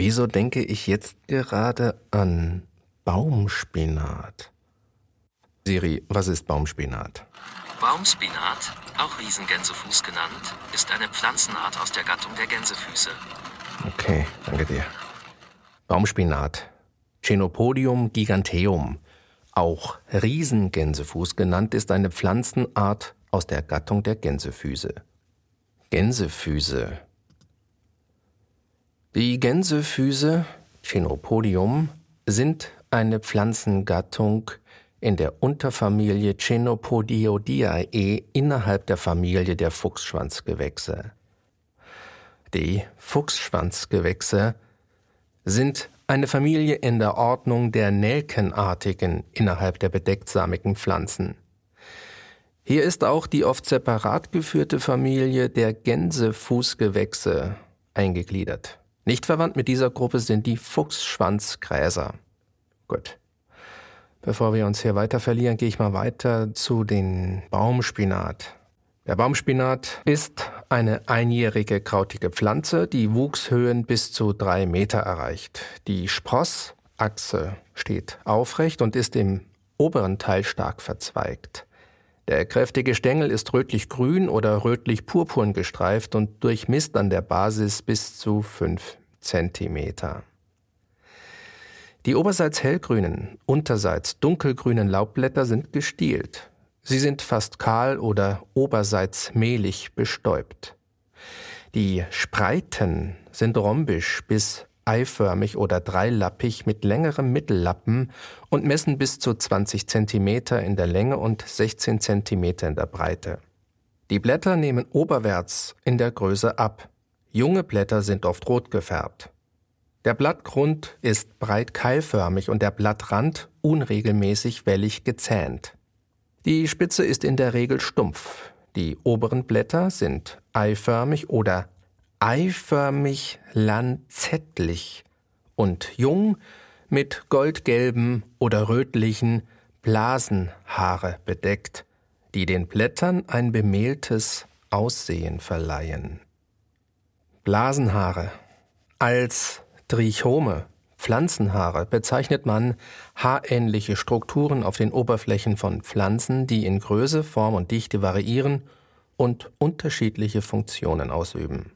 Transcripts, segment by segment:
Wieso denke ich jetzt gerade an Baumspinat? Siri, was ist Baumspinat? Baumspinat, auch Riesengänsefuß genannt, ist eine Pflanzenart aus der Gattung der Gänsefüße. Okay, danke dir. Baumspinat, Chenopodium giganteum, auch Riesengänsefuß genannt, ist eine Pflanzenart aus der Gattung der Gänsefüße. Gänsefüße. Die Gänsefüße, Chenopodium, sind eine Pflanzengattung in der Unterfamilie Chenopodiodiae innerhalb der Familie der Fuchsschwanzgewächse. Die Fuchsschwanzgewächse sind eine Familie in der Ordnung der Nelkenartigen innerhalb der bedechtsamigen Pflanzen. Hier ist auch die oft separat geführte Familie der Gänsefußgewächse eingegliedert. Nicht verwandt mit dieser Gruppe sind die Fuchsschwanzgräser. Gut. Bevor wir uns hier weiter verlieren, gehe ich mal weiter zu den Baumspinat. Der Baumspinat ist eine einjährige krautige Pflanze, die Wuchshöhen bis zu drei Meter erreicht. Die Sprossachse steht aufrecht und ist im oberen Teil stark verzweigt. Der kräftige Stängel ist rötlich-grün oder rötlich-purpurn gestreift und durchmisst an der Basis bis zu fünf Zentimeter. Die oberseits hellgrünen, unterseits dunkelgrünen Laubblätter sind gestielt. Sie sind fast kahl oder oberseits mehlig bestäubt. Die Spreiten sind rhombisch bis eiförmig oder dreilappig mit längerem Mittellappen und messen bis zu 20 Zentimeter in der Länge und 16 Zentimeter in der Breite. Die Blätter nehmen oberwärts in der Größe ab. Junge Blätter sind oft rot gefärbt. Der Blattgrund ist breit keilförmig und der Blattrand unregelmäßig wellig gezähnt. Die Spitze ist in der Regel stumpf. Die oberen Blätter sind eiförmig oder eiförmig lanzettlich und jung mit goldgelben oder rötlichen Blasenhaare bedeckt, die den Blättern ein bemehltes Aussehen verleihen. Blasenhaare als Trichome, Pflanzenhaare, bezeichnet man haarähnliche Strukturen auf den Oberflächen von Pflanzen, die in Größe, Form und Dichte variieren und unterschiedliche Funktionen ausüben.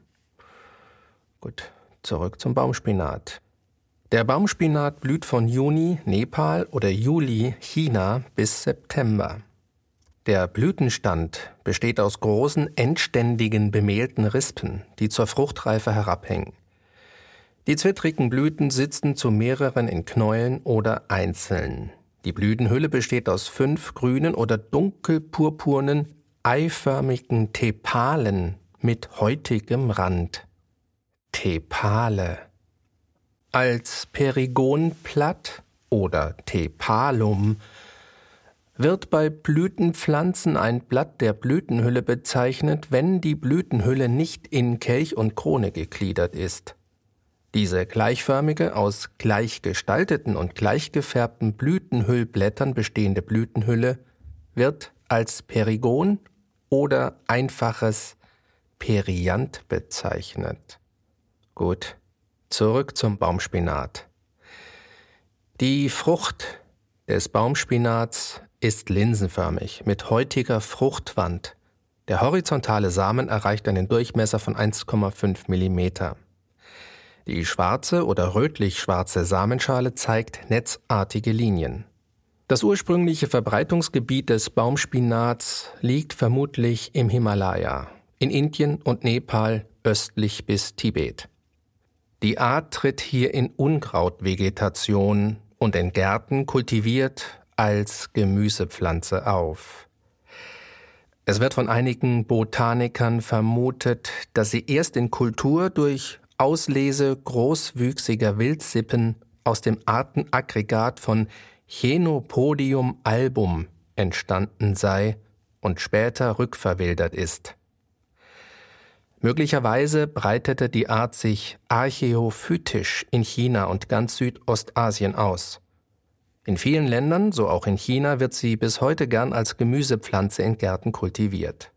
Gut, zurück zum Baumspinat. Der Baumspinat blüht von Juni Nepal oder Juli China bis September. Der Blütenstand besteht aus großen, endständigen, bemehlten Rispen, die zur Fruchtreife herabhängen. Die zwittrigen Blüten sitzen zu mehreren in Knäueln oder einzeln. Die Blütenhülle besteht aus fünf grünen oder dunkelpurpurnen, eiförmigen Tepalen mit häutigem Rand. Tepale. Als Perigonblatt oder Tepalum wird bei Blütenpflanzen ein Blatt der Blütenhülle bezeichnet, wenn die Blütenhülle nicht in Kelch und Krone gegliedert ist. Diese gleichförmige, aus gleich gestalteten und gleich gefärbten Blütenhüllblättern bestehende Blütenhülle wird als Perigon oder einfaches Perianth bezeichnet. Gut, zurück zum Baumspinat. Die Frucht des Baumspinats ist linsenförmig mit häutiger Fruchtwand. Der horizontale Samen erreicht einen Durchmesser von 1,5 Millimeter. Die schwarze oder rötlich-schwarze Samenschale zeigt netzartige Linien. Das ursprüngliche Verbreitungsgebiet des Baumspinats liegt vermutlich im Himalaya, in Indien und Nepal östlich bis Tibet. Die Art tritt hier in Unkrautvegetation und in Gärten kultiviert als Gemüsepflanze auf. Es wird von einigen Botanikern vermutet, dass sie erst in Kultur durch Auslese großwüchsiger Wildsippen aus dem Artenaggregat von Chenopodium album entstanden sei und später rückverwildert ist. Möglicherweise breitete die Art sich archäophytisch in China und ganz Südostasien aus. In vielen Ländern, so auch in China, wird sie bis heute gern als Gemüsepflanze in Gärten kultiviert.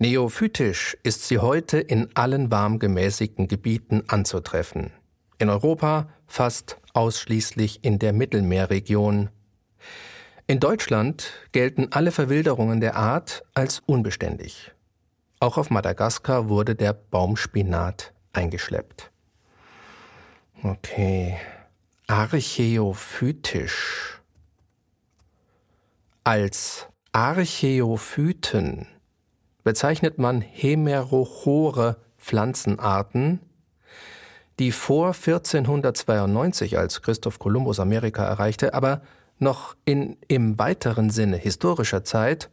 Neophytisch ist sie heute in allen warm gemäßigten Gebieten anzutreffen. In Europa fast ausschließlich in der Mittelmeerregion. In Deutschland gelten alle Verwilderungen der Art als unbeständig. Auch auf Madagaskar wurde der Baumspinat eingeschleppt. Okay. Archeophytisch. Als Archeophyten bezeichnet man hemerochore Pflanzenarten, die vor 1492, als Christoph Kolumbus Amerika erreichte, aber noch in im weiteren Sinne historischer Zeit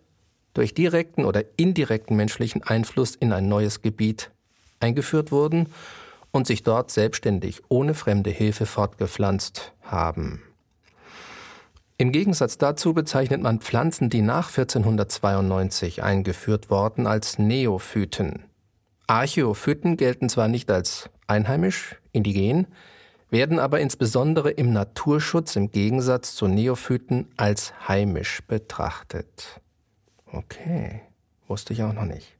durch direkten oder indirekten menschlichen Einfluss in ein neues Gebiet eingeführt wurden und sich dort selbstständig ohne fremde Hilfe fortgepflanzt haben. Im Gegensatz dazu bezeichnet man Pflanzen, die nach 1492 eingeführt wurden, als Neophyten. Archeophyten gelten zwar nicht als einheimisch, indigen, werden aber insbesondere im Naturschutz im Gegensatz zu Neophyten als heimisch betrachtet. Okay, wusste ich auch noch nicht.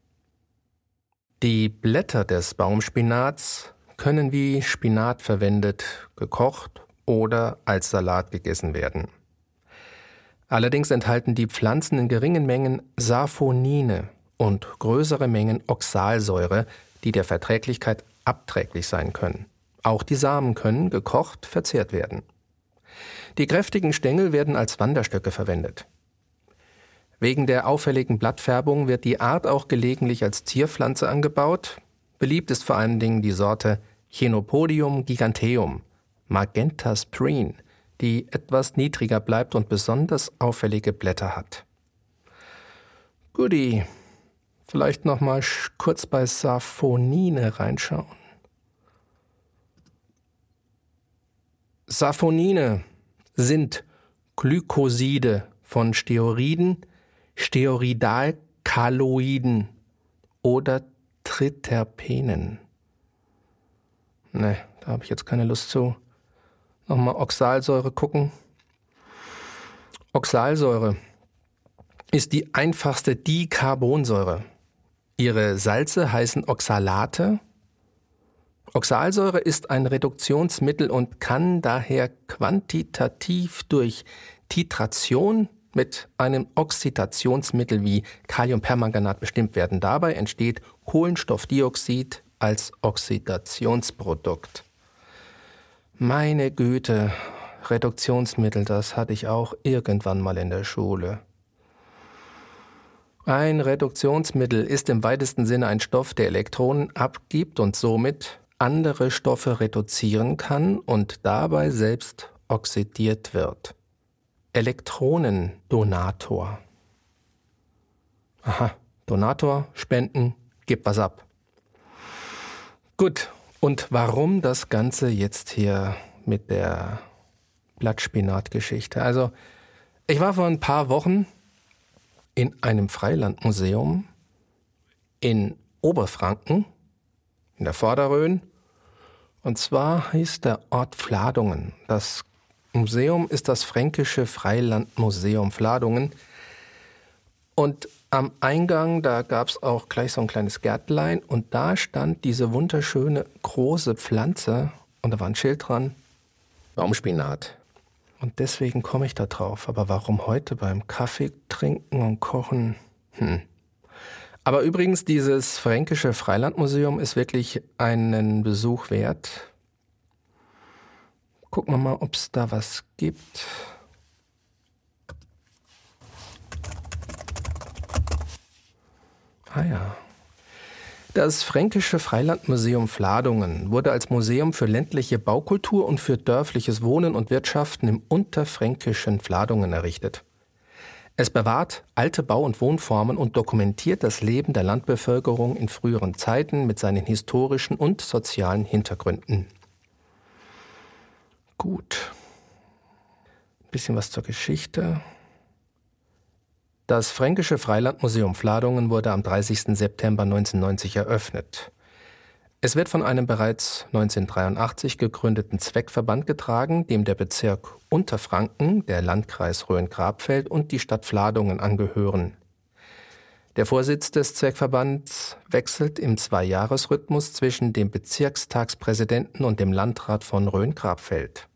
Die Blätter des Baumspinats können wie Spinat verwendet, gekocht oder als Salat gegessen werden. Allerdings enthalten die Pflanzen in geringen Mengen Saphonine und größere Mengen Oxalsäure, die der Verträglichkeit abträglich sein können. Auch die Samen können, gekocht, verzehrt werden. Die kräftigen Stängel werden als Wanderstöcke verwendet. Wegen der auffälligen Blattfärbung wird die Art auch gelegentlich als Zierpflanze angebaut. Beliebt ist vor allen Dingen die Sorte Chenopodium giganteum, Magenta spreen, die etwas niedriger bleibt und besonders auffällige Blätter hat. Goodie. Vielleicht noch mal kurz bei Saphonine reinschauen. Saphonine sind Glykoside von Steoriden, Steoridalkaloiden oder Triterpenen. Ne, da habe ich jetzt keine Lust zu. Nochmal Oxalsäure gucken. Oxalsäure ist die einfachste Dicarbonsäure. Ihre Salze heißen Oxalate. Oxalsäure ist ein Reduktionsmittel und kann daher quantitativ durch Titration mit einem Oxidationsmittel wie Kaliumpermanganat bestimmt werden. Dabei entsteht Kohlenstoffdioxid als Oxidationsprodukt. Meine Güte, Reduktionsmittel, das hatte ich auch irgendwann mal in der Schule. Ein Reduktionsmittel ist im weitesten Sinne ein Stoff, der Elektronen abgibt und somit andere Stoffe reduzieren kann und dabei selbst oxidiert wird. Elektronendonator. Aha, Donator, Spenden, gib was ab. Gut, und warum das Ganze jetzt hier mit der Blattspinatgeschichte? Also, ich war vor ein paar Wochen in einem Freilandmuseum in Oberfranken, in der Vorderrhön. Und zwar hieß der Ort Fladungen. Das Museum ist das Fränkische Freilandmuseum Fladungen. Und am Eingang, da gab es auch gleich so ein kleines Gärtlein und da stand diese wunderschöne große Pflanze und da war ein Schild dran, Baumspinat. Und deswegen komme ich da drauf. Aber warum heute beim Kaffee trinken und kochen? Hm. Aber übrigens, dieses Fränkische Freilandmuseum ist wirklich einen Besuch wert. Gucken wir mal, ob es da was gibt. Ah ja. Das Fränkische Freilandmuseum Fladungen wurde als Museum für ländliche Baukultur und für dörfliches Wohnen und Wirtschaften im unterfränkischen Fladungen errichtet. Es bewahrt alte Bau- und Wohnformen und dokumentiert das Leben der Landbevölkerung in früheren Zeiten mit seinen historischen und sozialen Hintergründen. Gut. Ein bisschen was zur Geschichte. Das Fränkische Freilandmuseum Fladungen wurde am 30. September 1990 eröffnet. Es wird von einem bereits 1983 gegründeten Zweckverband getragen, dem der Bezirk Unterfranken, der Landkreis Rhön-Grabfeld und die Stadt Fladungen angehören. Der Vorsitz des Zweckverbands wechselt im Zweijahresrhythmus zwischen dem Bezirkstagspräsidenten und dem Landrat von Rhön-Grabfeld.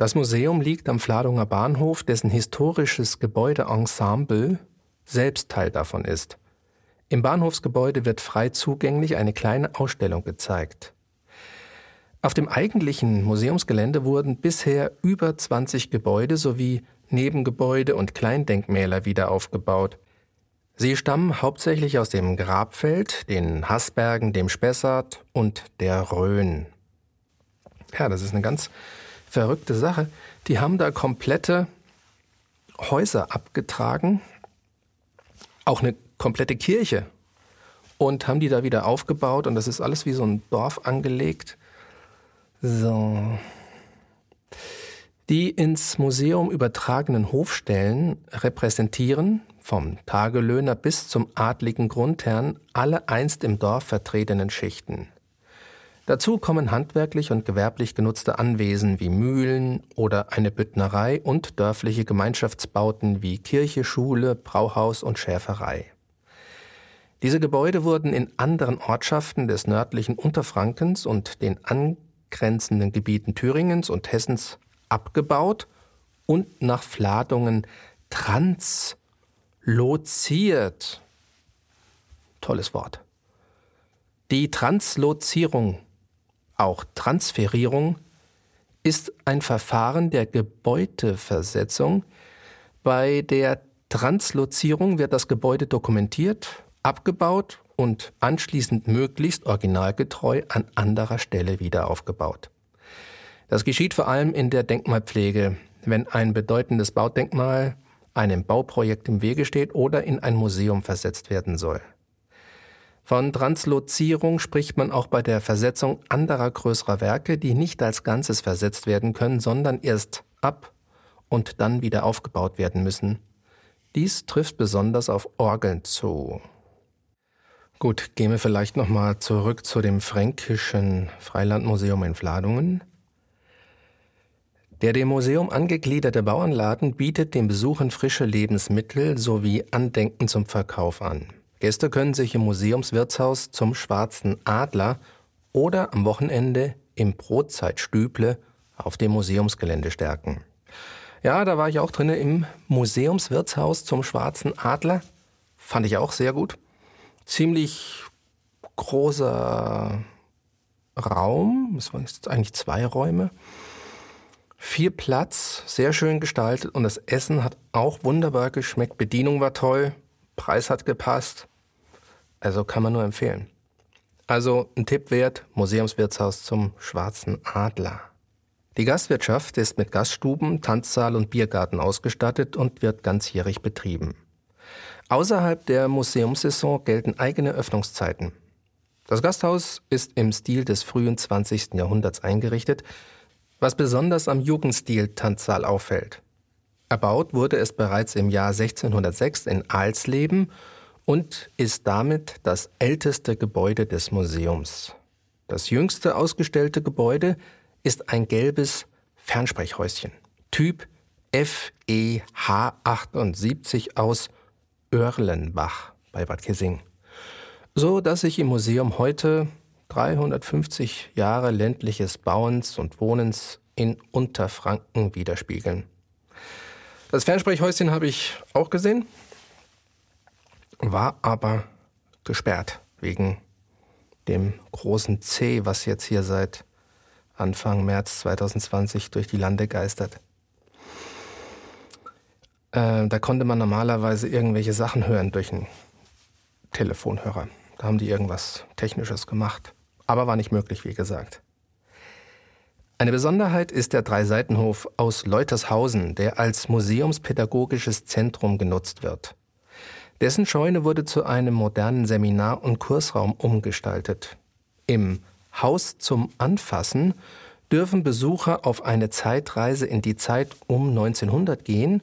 Das Museum liegt am Fladunger Bahnhof, dessen historisches Gebäudeensemble selbst Teil davon ist. Im Bahnhofsgebäude wird frei zugänglich eine kleine Ausstellung gezeigt. Auf dem eigentlichen Museumsgelände wurden bisher über 20 Gebäude sowie Nebengebäude und Kleindenkmäler wieder aufgebaut. Sie stammen hauptsächlich aus dem Grabfeld, den Haßbergen, dem Spessart und der Rhön. Ja, das ist eine ganz verrückte Sache. Die haben da komplette Häuser abgetragen, auch eine komplette Kirche und haben die da wieder aufgebaut und das ist alles wie so ein Dorf angelegt. So. Die ins Museum übertragenen Hofstellen repräsentieren vom Tagelöhner bis zum adligen Grundherrn alle einst im Dorf vertretenen Schichten. Dazu kommen handwerklich und gewerblich genutzte Anwesen wie Mühlen oder eine Büttnerei und dörfliche Gemeinschaftsbauten wie Kirche, Schule, Brauhaus und Schäferei. Diese Gebäude wurden in anderen Ortschaften des nördlichen Unterfrankens und den angrenzenden Gebieten Thüringens und Hessens abgebaut und nach Fladungen transloziert. Tolles Wort. Die Translozierung auch Transferierung ist ein Verfahren der Gebäudeversetzung. Bei der Translozierung wird das Gebäude dokumentiert, abgebaut und anschließend möglichst originalgetreu an anderer Stelle wieder aufgebaut. Das geschieht vor allem in der Denkmalpflege, wenn ein bedeutendes Baudenkmal einem Bauprojekt im Wege steht oder in ein Museum versetzt werden soll. Von Translozierung spricht man auch bei der Versetzung anderer größerer Werke, die nicht als Ganzes versetzt werden können, sondern erst ab und dann wieder aufgebaut werden müssen. Dies trifft besonders auf Orgeln zu. Gut, gehen wir vielleicht nochmal zurück zu dem Fränkischen Freilandmuseum in Fladungen. Der dem Museum angegliederte Bauernladen bietet den Besuchern frische Lebensmittel sowie Andenken zum Verkauf an. Gäste können sich im Museumswirtshaus zum Schwarzen Adler oder am Wochenende im Brotzeitstüble auf dem Museumsgelände stärken. Ja, da war ich auch drinne im Museumswirtshaus zum Schwarzen Adler. Fand ich auch sehr gut. Ziemlich großer Raum. Es waren eigentlich zwei Räume. Viel Platz, sehr schön gestaltet und das Essen hat auch wunderbar geschmeckt. Bedienung war toll, Preis hat gepasst. Also kann man nur empfehlen. Also ein Tipp wert, Museumswirtshaus zum Schwarzen Adler. Die Gastwirtschaft ist mit Gaststuben, Tanzsaal und Biergarten ausgestattet und wird ganzjährig betrieben. Außerhalb der Museumssaison gelten eigene Öffnungszeiten. Das Gasthaus ist im Stil des frühen 20. Jahrhunderts eingerichtet, was besonders am Jugendstil Tanzsaal auffällt. Erbaut wurde es bereits im Jahr 1606 in Alsleben und ist damit das älteste Gebäude des Museums. Das jüngste ausgestellte Gebäude ist ein gelbes Fernsprechhäuschen, Typ FEH78 aus Oerlenbach bei Bad Kissing, so dass sich im Museum heute 350 Jahre ländliches Bauens und Wohnens in Unterfranken widerspiegeln. Das Fernsprechhäuschen habe ich auch gesehen war aber gesperrt wegen dem großen C, was jetzt hier seit Anfang März 2020 durch die Lande geistert. Äh, da konnte man normalerweise irgendwelche Sachen hören durch einen Telefonhörer. Da haben die irgendwas Technisches gemacht. Aber war nicht möglich, wie gesagt. Eine Besonderheit ist der Dreiseitenhof aus Leutershausen, der als museumspädagogisches Zentrum genutzt wird. Dessen Scheune wurde zu einem modernen Seminar- und Kursraum umgestaltet. Im Haus zum Anfassen dürfen Besucher auf eine Zeitreise in die Zeit um 1900 gehen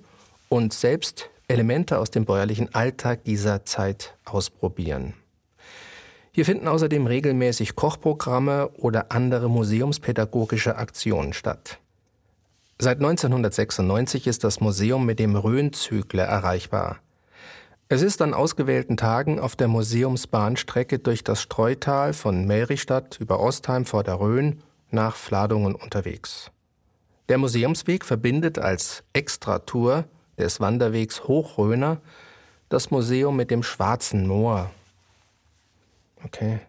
und selbst Elemente aus dem bäuerlichen Alltag dieser Zeit ausprobieren. Hier finden außerdem regelmäßig Kochprogramme oder andere museumspädagogische Aktionen statt. Seit 1996 ist das Museum mit dem Rhön-Zügler erreichbar. Es ist an ausgewählten Tagen auf der Museumsbahnstrecke durch das Streutal von Melrichstadt über Ostheim vor der Rhön nach Fladungen unterwegs. Der Museumsweg verbindet als Extratour des Wanderwegs Hochröner das Museum mit dem Schwarzen Moor. Okay.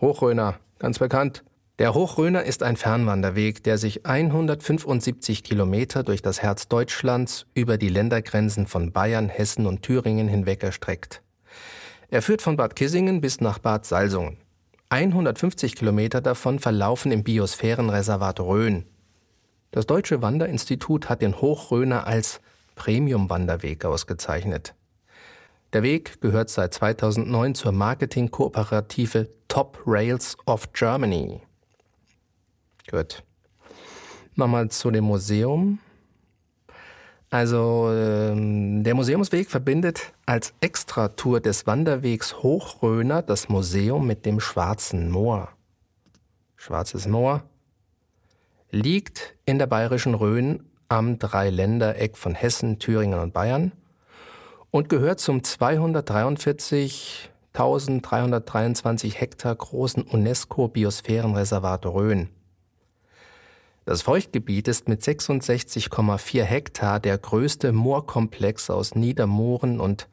Hochröner, ganz bekannt. Der Hochröner ist ein Fernwanderweg, der sich 175 Kilometer durch das Herz Deutschlands über die Ländergrenzen von Bayern, Hessen und Thüringen hinweg erstreckt. Er führt von Bad Kissingen bis nach Bad Salzungen. 150 Kilometer davon verlaufen im Biosphärenreservat Rhön. Das Deutsche Wanderinstitut hat den Hochröner als Premium-Wanderweg ausgezeichnet. Der Weg gehört seit 2009 zur Marketingkooperative Top Rails of Germany. Gut. Nochmal zu dem Museum. Also ähm, der Museumsweg verbindet als Extratour des Wanderwegs Hochröner das Museum mit dem Schwarzen Moor. Schwarzes Moor liegt in der bayerischen Rhön am Dreiländereck von Hessen, Thüringen und Bayern und gehört zum 243.323 Hektar großen UNESCO-Biosphärenreservat Rhön. Das Feuchtgebiet ist mit 66,4 Hektar der größte Moorkomplex aus Niedermooren und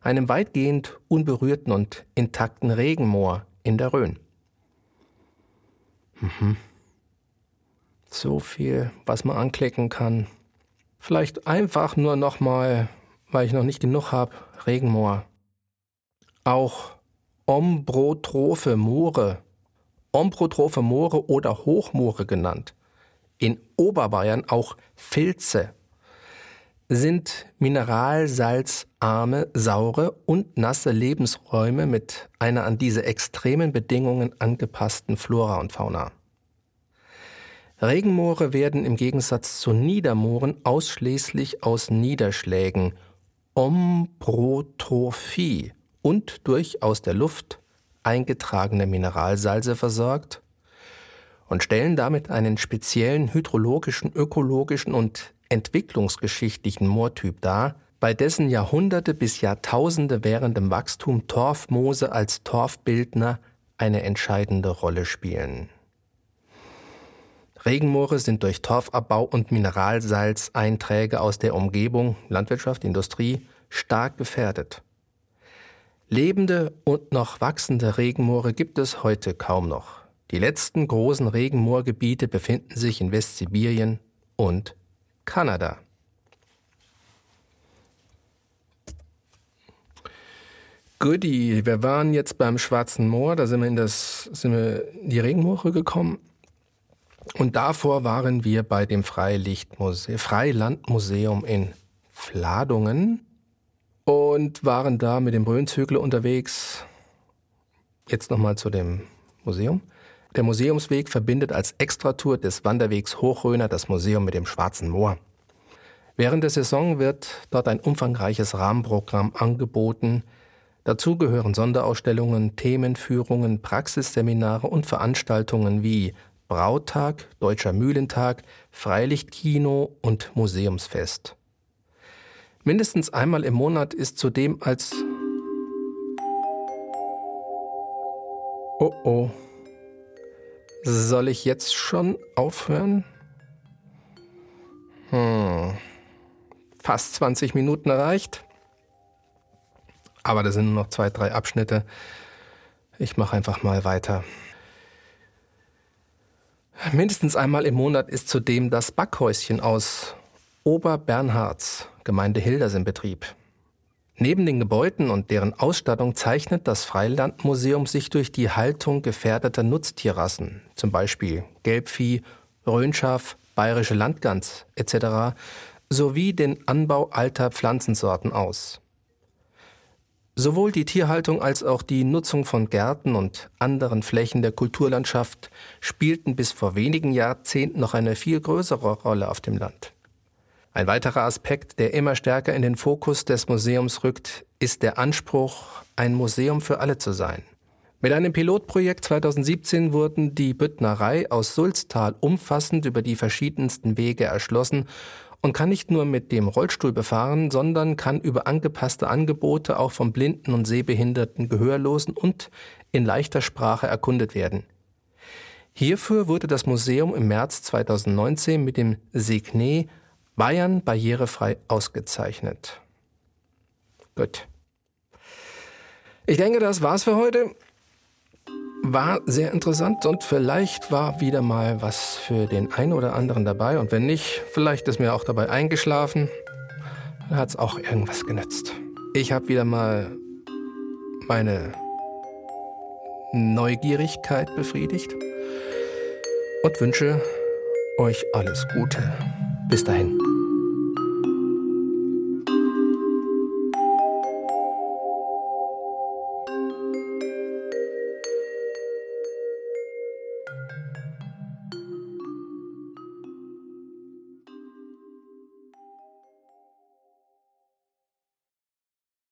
einem weitgehend unberührten und intakten Regenmoor in der Rhön. Mhm. So viel, was man anklicken kann. Vielleicht einfach nur nochmal, weil ich noch nicht genug habe, Regenmoor. Auch Ombrotrophe Moore, Ombrotrophe Moore oder Hochmoore genannt, in Oberbayern auch Filze, sind mineralsalzarme, saure und nasse Lebensräume mit einer an diese extremen Bedingungen angepassten Flora und Fauna. Regenmoore werden im Gegensatz zu Niedermooren ausschließlich aus Niederschlägen, Omprotrophie und durch aus der Luft eingetragene Mineralsalze versorgt und stellen damit einen speziellen hydrologischen, ökologischen und entwicklungsgeschichtlichen Moortyp dar, bei dessen Jahrhunderte bis Jahrtausende währendem Wachstum Torfmoose als Torfbildner eine entscheidende Rolle spielen. Regenmoore sind durch Torfabbau und Mineralsalzeinträge aus der Umgebung, Landwirtschaft, Industrie, stark gefährdet. Lebende und noch wachsende Regenmoore gibt es heute kaum noch. Die letzten großen Regenmoorgebiete befinden sich in Westsibirien und Kanada. Goodie, wir waren jetzt beim Schwarzen Moor, da sind wir in das, sind wir in die Regenmoore gekommen. Und davor waren wir bei dem Freilichtmuseum, Freilandmuseum in Fladungen und waren da mit dem Brünnzügler unterwegs. Jetzt nochmal zu dem Museum. Der Museumsweg verbindet als Extratour des Wanderwegs Hochröner das Museum mit dem Schwarzen Moor. Während der Saison wird dort ein umfangreiches Rahmenprogramm angeboten. Dazu gehören Sonderausstellungen, Themenführungen, Praxisseminare und Veranstaltungen wie Brautag, Deutscher Mühlentag, Freilichtkino und Museumsfest. Mindestens einmal im Monat ist zudem als Oh oh. Soll ich jetzt schon aufhören? Hm. Fast 20 Minuten erreicht. Aber da sind nur noch zwei, drei Abschnitte. Ich mache einfach mal weiter. Mindestens einmal im Monat ist zudem das Backhäuschen aus Oberbernhards, Gemeinde Hilders, in Betrieb. Neben den Gebäuden und deren Ausstattung zeichnet das Freilandmuseum sich durch die Haltung gefährdeter Nutztierrassen, zum Beispiel Gelbvieh, Rhönschaf, bayerische Landgans etc., sowie den Anbau alter Pflanzensorten aus. Sowohl die Tierhaltung als auch die Nutzung von Gärten und anderen Flächen der Kulturlandschaft spielten bis vor wenigen Jahrzehnten noch eine viel größere Rolle auf dem Land. Ein weiterer Aspekt, der immer stärker in den Fokus des Museums rückt, ist der Anspruch, ein Museum für alle zu sein. Mit einem Pilotprojekt 2017 wurden die Büttnerei aus Sulztal umfassend über die verschiedensten Wege erschlossen und kann nicht nur mit dem Rollstuhl befahren, sondern kann über angepasste Angebote auch von Blinden und Sehbehinderten, Gehörlosen und in leichter Sprache erkundet werden. Hierfür wurde das Museum im März 2019 mit dem Signet Bayern barrierefrei ausgezeichnet. Gut. Ich denke, das war's für heute. War sehr interessant und vielleicht war wieder mal was für den einen oder anderen dabei. Und wenn nicht, vielleicht ist mir auch dabei eingeschlafen. Dann hat's auch irgendwas genützt. Ich habe wieder mal meine Neugierigkeit befriedigt und wünsche euch alles Gute. Bis dahin.